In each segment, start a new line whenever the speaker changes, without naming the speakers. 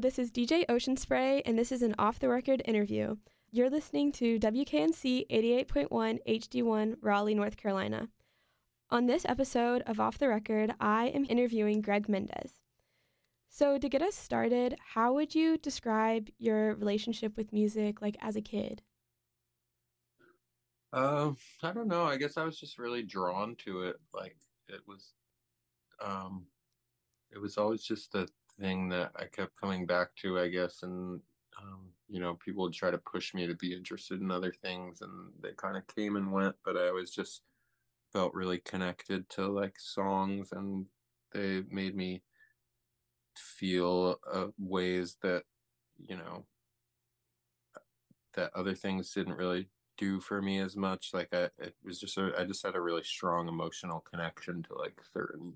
This is DJ Ocean Spray, and this is an off the record interview. You're listening to WKNC 88.1 HD1 Raleigh, North Carolina. On this episode of Off the Record, I am interviewing Greg Mendez. So, to get us started, how would you describe your relationship with music like as a kid?
Um, I don't know. I guess I was just really drawn to it. Like it was, um, it was always just a thing that I kept coming back to, I guess. And, um, you know, people would try to push me to be interested in other things and they kind of came and went, but I always just felt really connected to like songs and they made me feel uh, ways that, you know, that other things didn't really do for me as much. Like I, it was just a, I just had a really strong emotional connection to like certain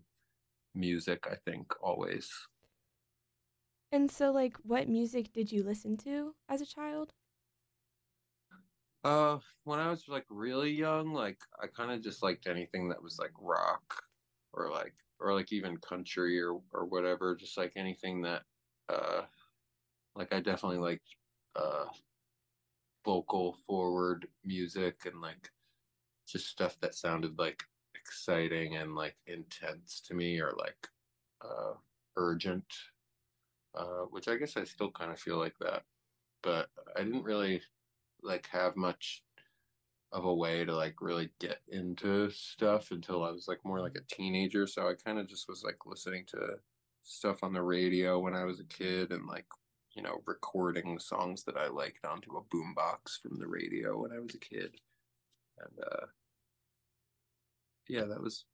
music. I think always.
And so, like, what music did you listen to as a child?
Uh, when I was like really young, like I kind of just liked anything that was like rock or like or like even country or or whatever. Just like anything that, uh, like I definitely liked uh vocal forward music and like just stuff that sounded like exciting and like intense to me or like uh urgent uh which i guess i still kind of feel like that but i didn't really like have much of a way to like really get into stuff until i was like more like a teenager so i kind of just was like listening to stuff on the radio when i was a kid and like you know, recording songs that I liked onto a boombox from the radio when I was a kid. And uh, yeah, that was.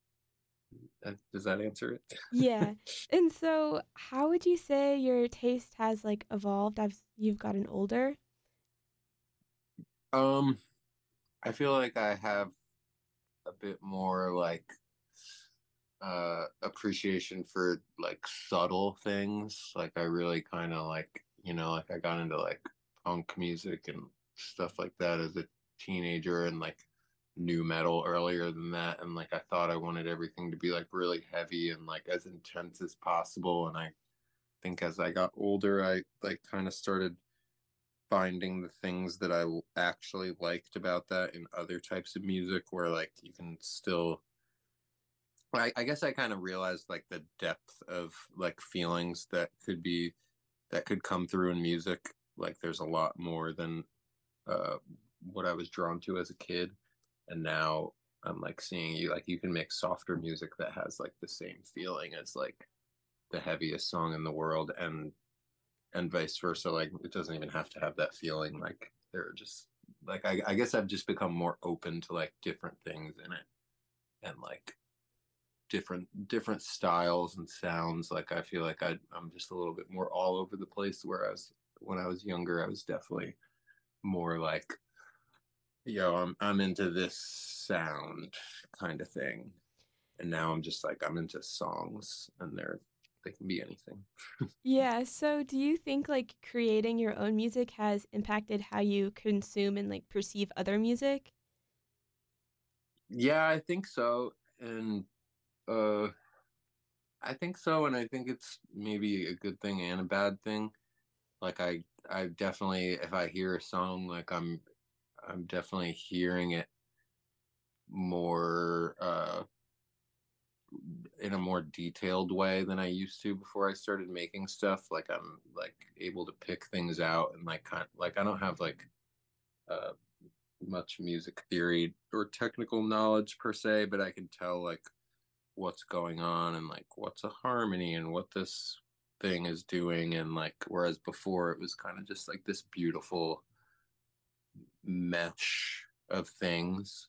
Uh, does that answer it?
yeah. And so, how would you say your taste has like evolved as you've gotten older?
Um, I feel like I have a bit more like uh appreciation for like subtle things like i really kind of like you know, like I got into like punk music and stuff like that as a teenager and like nu metal earlier than that and like I thought I wanted everything to be like really heavy and like as intense as possible and I think as I got older I like kind of started finding the things that I actually liked about that in other types of music where like you can still I, I guess I kind of realized like the depth of like feelings that could be that could come through in music. Like there's a lot more than uh, what I was drawn to as a kid, and now I'm like seeing you like you can make softer music that has like the same feeling as like the heaviest song in the world, and and vice versa. Like it doesn't even have to have that feeling. Like they're just like I, I guess I've just become more open to like different things in it, and like different different styles and sounds. Like I feel like I, I'm just a little bit more all over the place. Whereas when I was younger, I was definitely more like, yo, I'm I'm into this sound kind of thing. And now I'm just like I'm into songs and they're they can be anything.
yeah. So do you think like creating your own music has impacted how you consume and like perceive other music?
Yeah, I think so. And uh, I think so, and I think it's maybe a good thing and a bad thing. Like I, I definitely, if I hear a song, like I'm, I'm definitely hearing it more uh, in a more detailed way than I used to before I started making stuff. Like I'm like able to pick things out and like kind of, like I don't have like uh, much music theory or technical knowledge per se, but I can tell like what's going on and like what's a harmony and what this thing is doing and like whereas before it was kind of just like this beautiful mesh of things.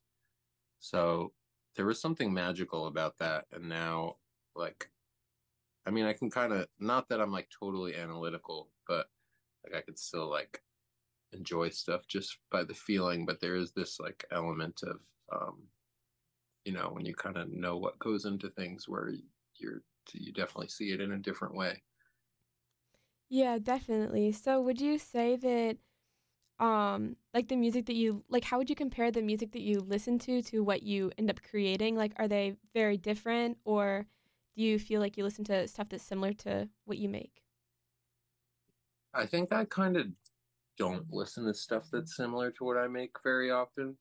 So there was something magical about that and now like i mean i can kind of not that i'm like totally analytical but like i could still like enjoy stuff just by the feeling but there is this like element of um you know when you kind of know what goes into things where you're you definitely see it in a different way.
Yeah definitely. So would you say that um like the music that you like how would you compare the music that you listen to to what you end up creating like are they very different or do you feel like you listen to stuff that's similar to what you make
I think I kind of don't listen to stuff that's similar to what I make very often.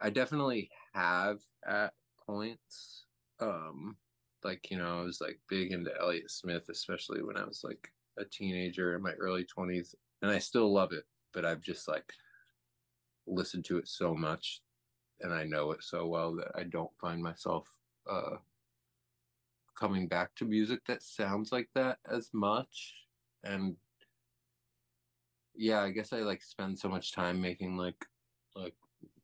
I definitely have at points. Um, like, you know, I was like big into Elliott Smith, especially when I was like a teenager in my early 20s, and I still love it, but I've just like listened to it so much and I know it so well that I don't find myself uh, coming back to music that sounds like that as much. And yeah, I guess I like spend so much time making like like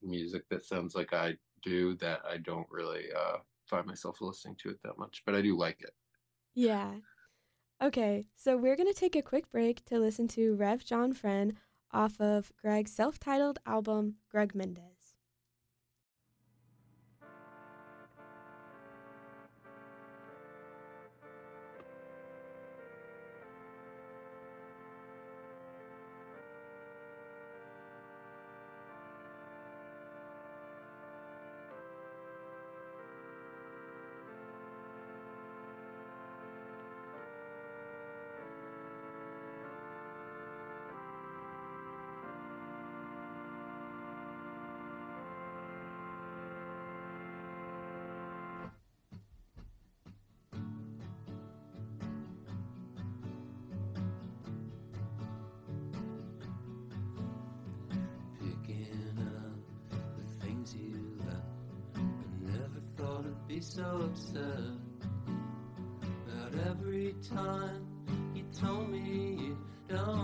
music that sounds like I do that I don't really uh, find myself listening to it that much, but I do like it.
Yeah. Okay, so we're going to take a quick break to listen to Rev John Friend off of Greg's self titled album, Greg Mendez.
So upset But every time you told me you don't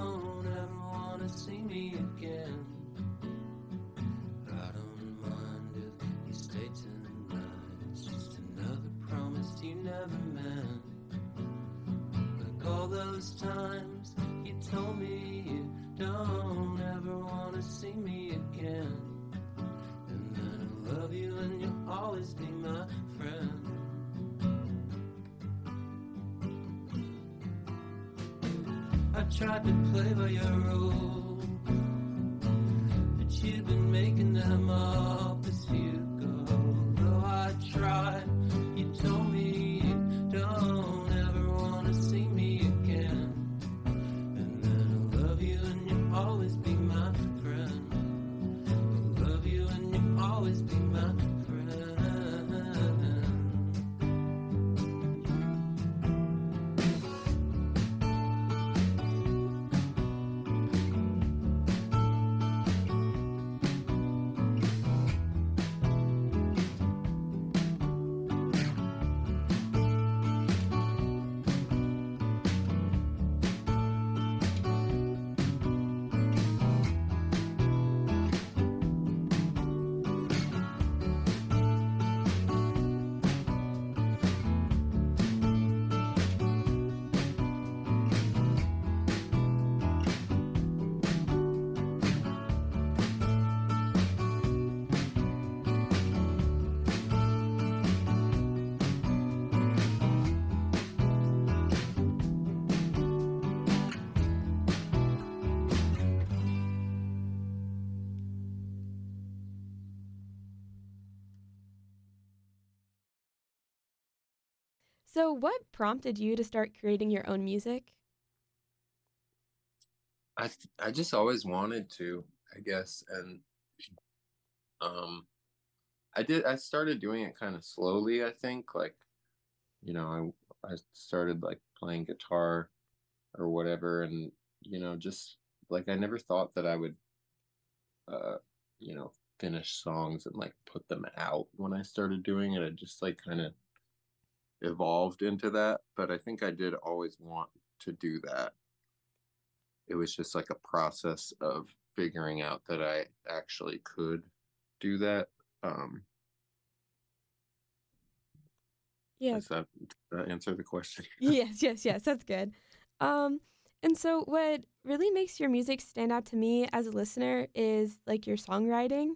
tried to play by your rules,
So, what prompted you to start creating your own music?
I th- I just always wanted to, I guess, and um, I did. I started doing it kind of slowly. I think, like, you know, I I started like playing guitar or whatever, and you know, just like I never thought that I would, uh, you know, finish songs and like put them out when I started doing it. I just like kind of evolved into that, but I think I did always want to do that. It was just like a process of figuring out that I actually could do that. Um,
Yeah.
does that, does that answer the question?
yes, yes, yes. That's good. Um, and so, what really makes your music stand out to me as a listener is like your songwriting.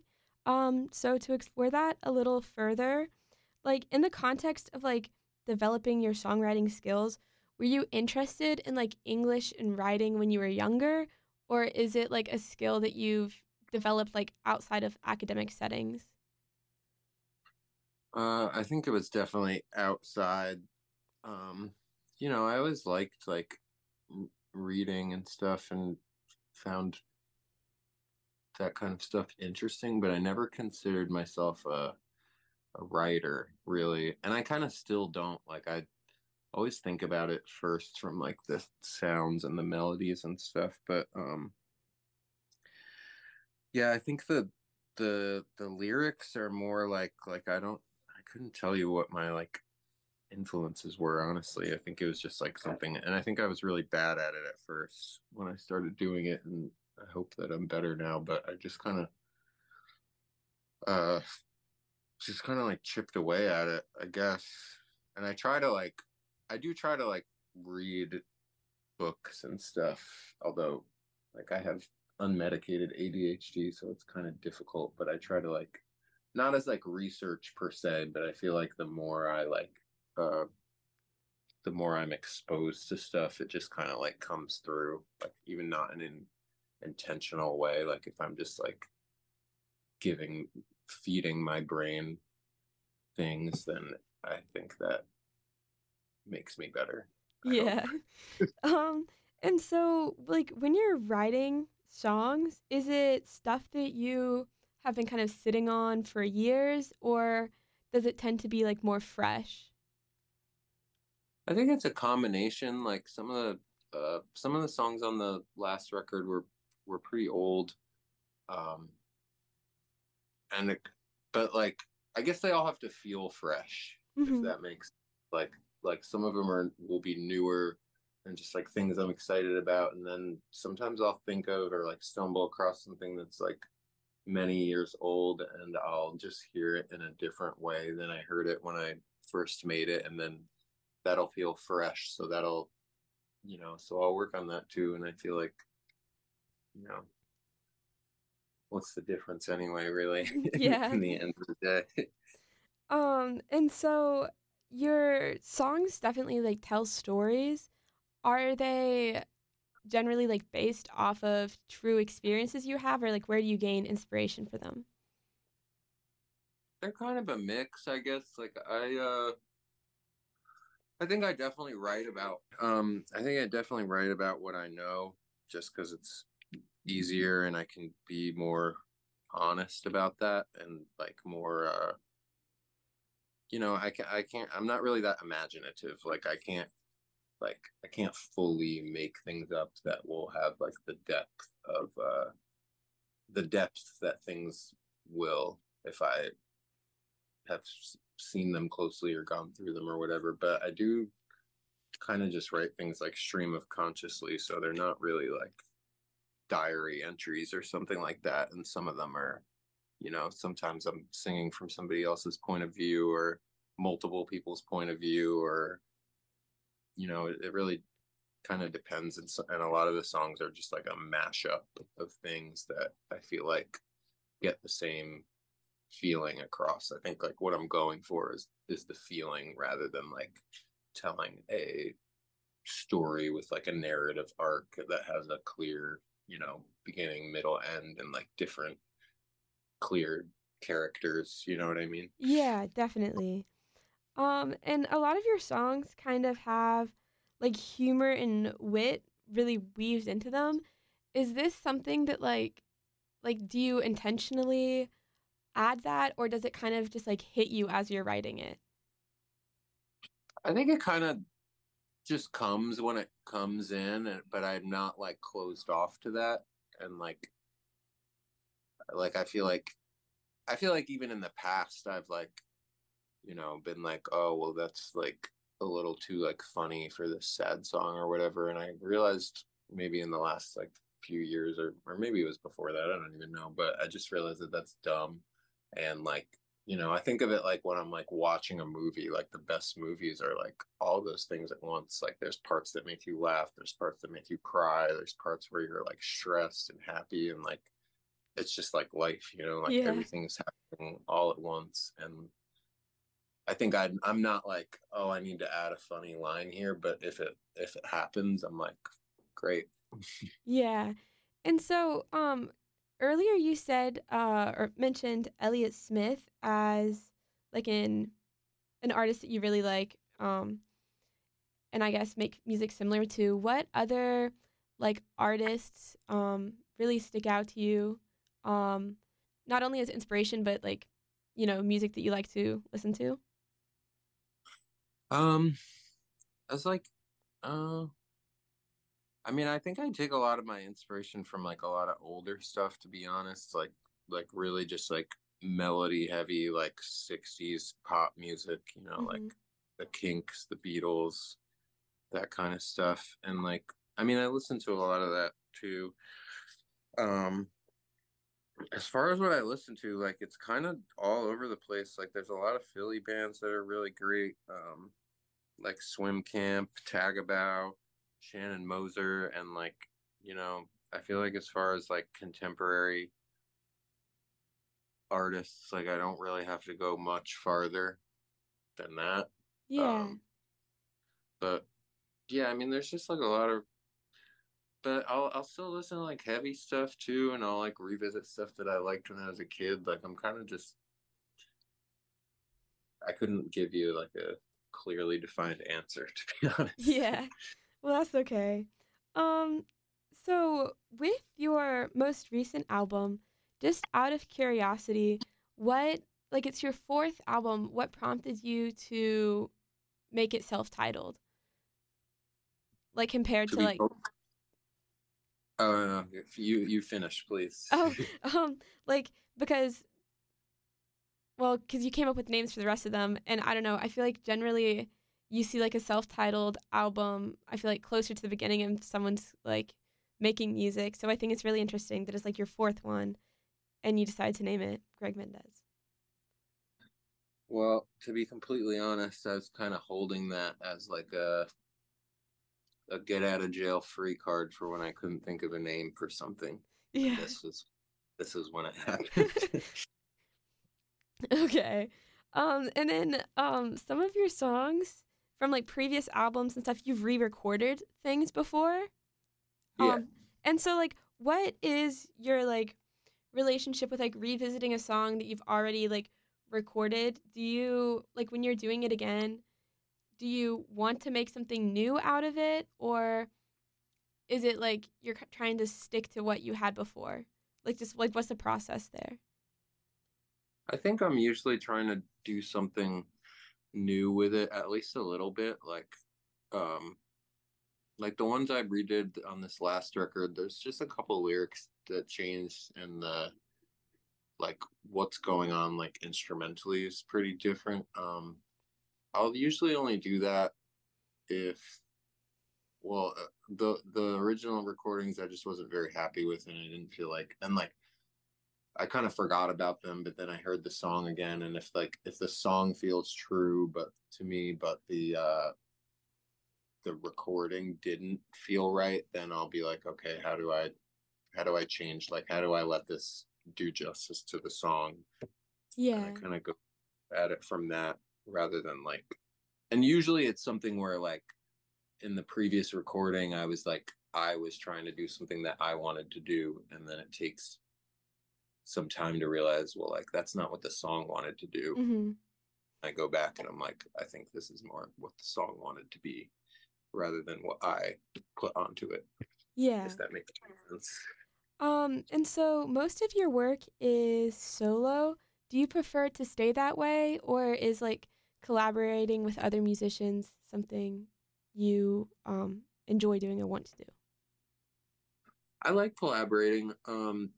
Um, so to explore that a little further, like in the context of like developing your songwriting skills, were you interested in like English and writing when you were younger, or is it like a skill that you've developed like outside of academic settings?
Uh, I think it was definitely outside. Um, you know, I always liked like reading and stuff and found that kind of stuff interesting, but I never considered myself a a writer really. And I kind of still don't. Like I always think about it first from like the sounds and the melodies and stuff, but um yeah, I think the the the lyrics are more like like I don't I couldn't tell you what my like influences were honestly. I think it was just like something and I think I was really bad at it at first when I started doing it and I hope that I'm better now, but I just kind of uh just kind of like chipped away at it, I guess. And I try to like I do try to like read books and stuff, although like I have unmedicated ADHD, so it's kind of difficult, but I try to like not as like research per se, but I feel like the more I like uh the more I'm exposed to stuff, it just kind of like comes through, like even not in an intentional way. Like if I'm just like giving, feeding my brain things, then I think that makes me better. I.
Yeah. um, and so like when you're writing songs, is it stuff that you have been kind of sitting on for years, or does it tend to be like more fresh?
I think it's a combination. Like some of the uh, some of the songs on the last record were were pretty old, um, and it, but like I guess they all have to feel fresh. If
hmm
that makes like like some of them are will be newer and just like things I'm excited about, and then sometimes I'll think of or like stumble across something that's like many years old, and I'll just hear it in a different way than I heard it when I first made it, and then that'll feel fresh. So that'll you know, so I'll work on that too, and I feel like you know what's the difference anyway really
Yeah.
in the end of the day
Um, and so your songs definitely like tell stories. Are they generally like based off of true experiences you have, or like where do you gain inspiration for them?
they're kind of a mix i guess like i uh i think i definitely write about um i think i definitely write about what i know just because it's easier and i can be more honest about that and like more uh you know i can i can't i'm not really that imaginative like i can't like i can't fully make things up that will have like the depth of uh the depth that things will if i have seen them closely or gone through them or whatever but i do kind of just write things like stream of consciously so they're not really like diary entries or something like that and some of them are you know sometimes i'm singing from somebody else's point of view or multiple people's point of view or you know it, it really kind of depends and, so, and a lot of the songs are just like a mashup of things that i feel like get the same feeling across. I think like what i'm going for is is the feeling rather than like telling a story with like a narrative arc that has a clear you know beginning middle end and like different clear characters you know what i mean
Yeah, definitely. Um, and a lot of your songs kind of have like humor and wit really weaves into them. Is this something that like like do you intentionally add that or does it kind of just like hit you as you're writing it?
i think it kind of just comes when it comes in but i'm not like closed off to that and like like i feel like i feel like even in the past i've like you know been like oh well that's like a little too like funny for this sad song or whatever and i realized maybe in the last like few years or or maybe it was before that i don't even know but i just realized that that's dumb and like you know i think of it like when i'm like watching a movie like the best movies are like all those things at once like there's parts that make you laugh there's parts that make you cry there's parts where you're like stressed and happy and like it's just like life you know like
Yeah.
everything's happening all at once and i think i i'm not like oh i need to add a funny line here but if it if it happens i'm like great
Yeah. And so, um, earlier you said uh or mentioned Elliott Smith as like an an artist that you really like, um, and I guess make music similar to. What other like artists um really stick out to you um not only as inspiration but like you know music that you like to listen to
Um, as like, uh, I mean, I think I take a lot of my inspiration from like a lot of older stuff, to be honest. Like, like really just like melody heavy, like '60s pop music. You know, like
Mhm.
the Kinks, the Beatles, that kind of stuff. And like, I mean, I listen to a lot of that too. Um, as far as what I listen to, like it's kind of all over the place. Like there's a lot of Philly bands that are really great. Um, like Swim Camp, Tagabow, Shannen Moser, and like, you know, I feel like as far as like contemporary artists, like I don't really have to go much farther than that.
yeah
Um, but yeah, I mean, there's just like a lot of, but I'll I'll still listen to like heavy stuff too, and I'll like revisit stuff that I liked when I was a kid. Like I'm kind of just, I couldn't give you like a clearly defined answer to be honest.
yeah well that's okay um so with your most recent album just out of curiosity what like it's your fourth album what prompted you to make it self-titled like compared to,
To
like.
Oh no, if you you finish, please.
Oh, um, like because, well, because you came up with names for the rest of them, and I don't know. I feel like generally you see like a self-titled album. I feel like closer to the beginning of someone's like making music. So I think it's really interesting that it's like your fourth one, and you decide to name it Greg Mendez.
Well, to be completely honest, I was kind of holding that as like a a get out of jail free card for when I couldn't think of a name for something.
Yeah.
This was this is when it happened.
Okay. Um, and then um, some of your songs from like previous albums and stuff, you've re-recorded things before.
yeah.
Um, and so like, what is your like relationship with like revisiting a song that you've already like recorded? Do you like when you're doing it again? Do you want to make something new out of it, or is it like you're trying to stick to what you had before? Like, just like what's the process there?
I think I'm usually trying to do something new with it, at least a little bit. Like, um, like the ones I redid on this last record. There's just a couple lyrics that changed, and the like what's going on like instrumentally is pretty different. Um, I'll usually only do that if, well, uh, the the original recordings I just wasn't very happy with, and I didn't feel like, and like I kind of forgot about them, but then I heard the song again, and if like if the song feels true, but to me, but the uh the recording didn't feel right, then I'll be like, okay, how do I how do I change? Like, how do I let this do justice to the song?
Yeah.
I kind of go at it from that rather than like, and usually it's something where like in the previous recording, I was like, I was trying to do something that I wanted to do, and then it takes some time to realize, well, like that's not what the song wanted to do.
Mm-hmm.
I go back and I'm like, I think this is more what the song wanted to be rather than what I put onto it.
Yeah.
If that makes sense.
Um, and so most of your work is solo. Do you prefer to stay that way, or is like collaborating with other musicians something you um enjoy doing or want to do?
I like collaborating. Um,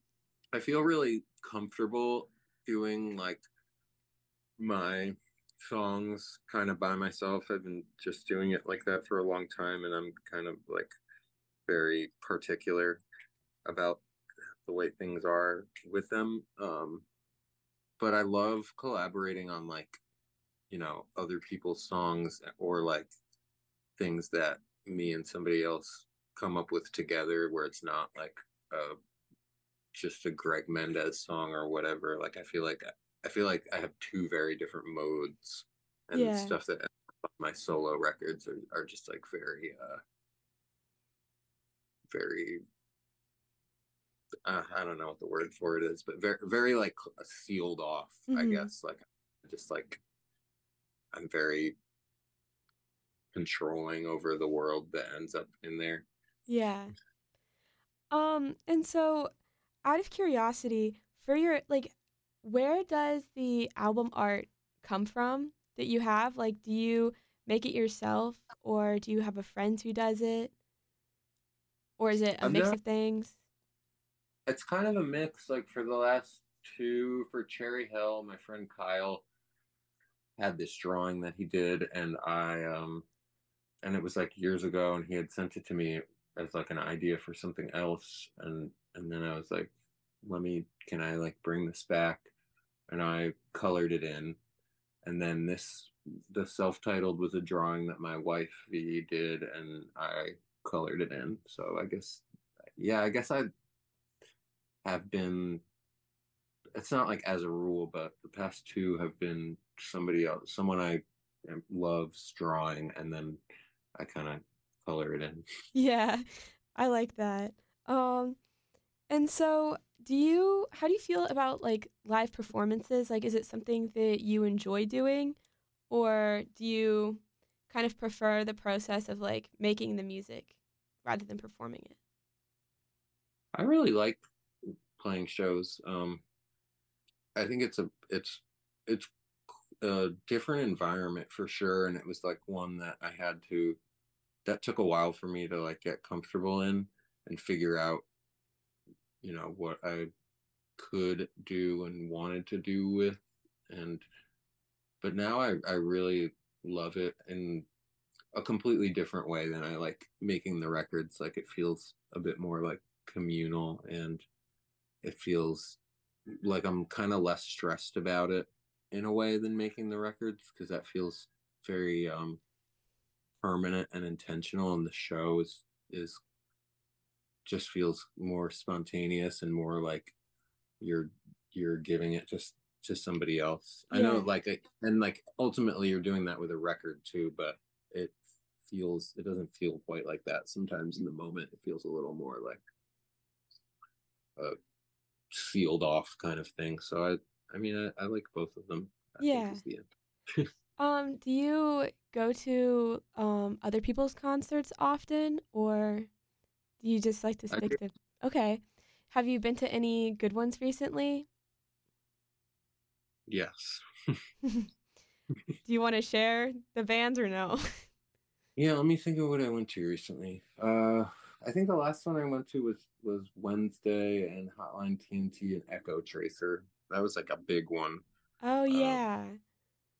I feel really comfortable doing like my songs kind of by myself. I've been just doing it like that for a long time, and I'm kind of like very particular about the way things are with them. Um, but I love collaborating on like, you know, other people's songs or like things that me and somebody else come up with together where it's not like uh just a Greg Mendez song or whatever. Like I feel like I feel like I have two very different modes and
Yeah.
stuff that my solo records are, are just like very uh very uh, I don't know what the word for it is, but very very like sealed off, I
Mhm.
guess. Like just like I'm very controlling over the world that ends up in there.
Yeah. Um, and so out of curiosity, for your like where does the album art come from that you have? Like do you make it yourself or do you have a friend who does it? Or is it a
I'm
mix
not-
of things?
it's kind of a mix. Like for the last two for Cherry Hell, my friend Kyle had this drawing that he did, and I um, and it was like years ago, and he had sent it to me as like an idea for something else, and and then I was like, let me, can I like bring this back? And I colored it in, and then this the self-titled was a drawing that my wife V did, and I colored it in. So I guess, yeah, I guess I have been it's not like as a rule but the past two have been somebody else someone i loves drawing and then i kind of color it in
Yeah, I like that. Um, and so do you, how do you feel about like live performances? Like, is it something that you enjoy doing, or do you kind of prefer the process of like making the music rather than performing it?
i really like playing shows um i think it's a it's it's a different environment for sure and it was like one that i had to that took a while for me to like get comfortable in and figure out you know what i could do and wanted to do with and but now i i really love it in a completely different way than i like making the records like it feels a bit more like communal and it feels like i'm kind of less stressed about it in a way than making the records because that feels very um permanent and intentional and the show is is just feels more spontaneous and more like you're you're giving it just to somebody else. I know like and like ultimately you're doing that with a record too but it feels it doesn't feel quite like that. Sometimes in the moment it feels a little more like a sealed off kind of thing. So i i mean i, I like both of them. I think
Yeah.
is the end.
Um, do you go to um other people's concerts often, or you just like to stick to? Okay, have you been to any good ones recently?
yes
do you want to share the bands or no?
Yeah, let me think of what I went to recently. Uh, I think the last one I went to was was Wednesday and Hotline TNT and Echo Tracer. That was like a big one.
oh yeah.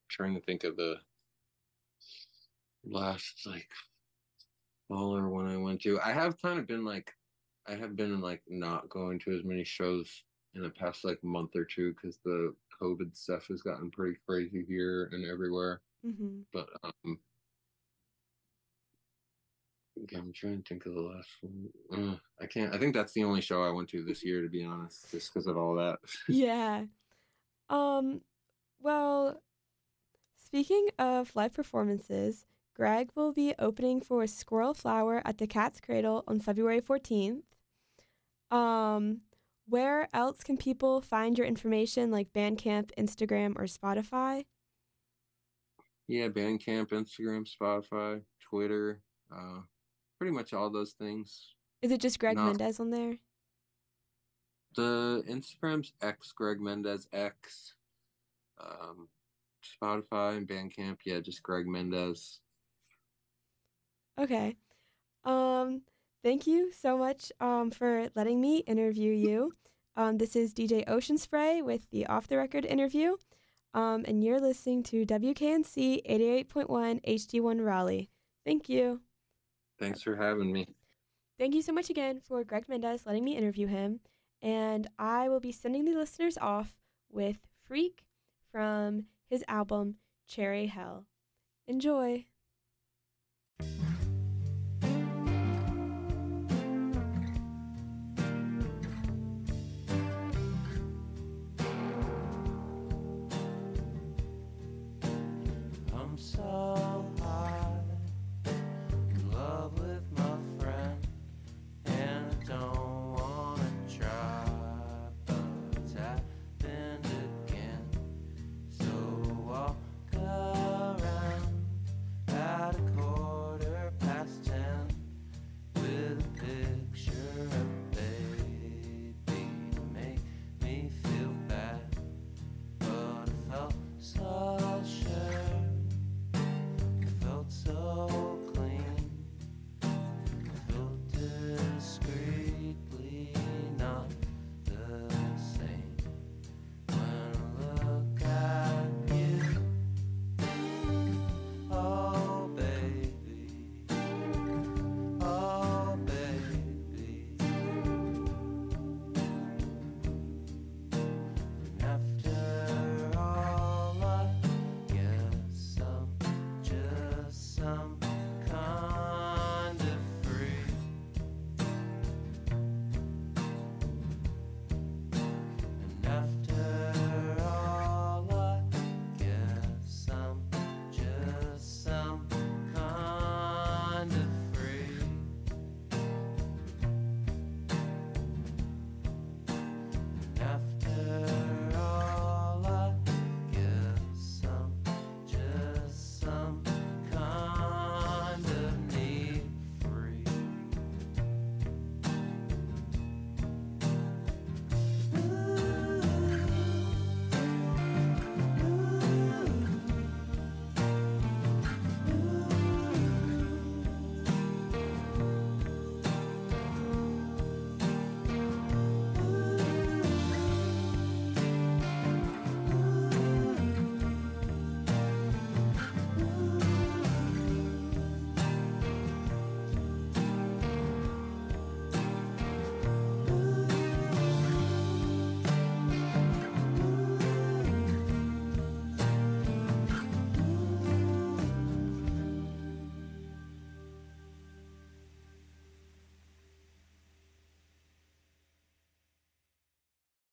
trying to think of the last like smaller one I went to. I have kind of been like, I have been like not going to as many shows in the past like month or two because the COVID stuff has gotten pretty crazy here and everywhere.
Mm-hmm.
But um, I'm trying to think of the last one. Uh, I can't. I think that's the only show I went to this year, to be honest, just because of all that.
Yeah. Um, well, speaking of live performances, Greg will be opening for Squirrel Flower at the Cat's Cradle on February 14th. Um, where else can people find your information like Bandcamp, Instagram, or Spotify?
Yeah, Bandcamp, Instagram, Spotify, Twitter, uh, pretty much all those things.
Is it just Greg
No.
Mendez on there?
The Instagram's X Greg Mendez X. Um, Spotify and Bandcamp, yeah, just Greg Mendez.
Okay. Um, thank you so much um, for letting me interview you. Um, this is DJ Ocean Spray with the Off the Record interview. Um, and you're listening to WKNC 88.1 HD1 Raleigh. Thank you.
Thanks for having me.
Thank you so much again for Greg Mendez letting me interview him. And I will be sending the listeners off with Freak from his album Cherry Hell. Enjoy.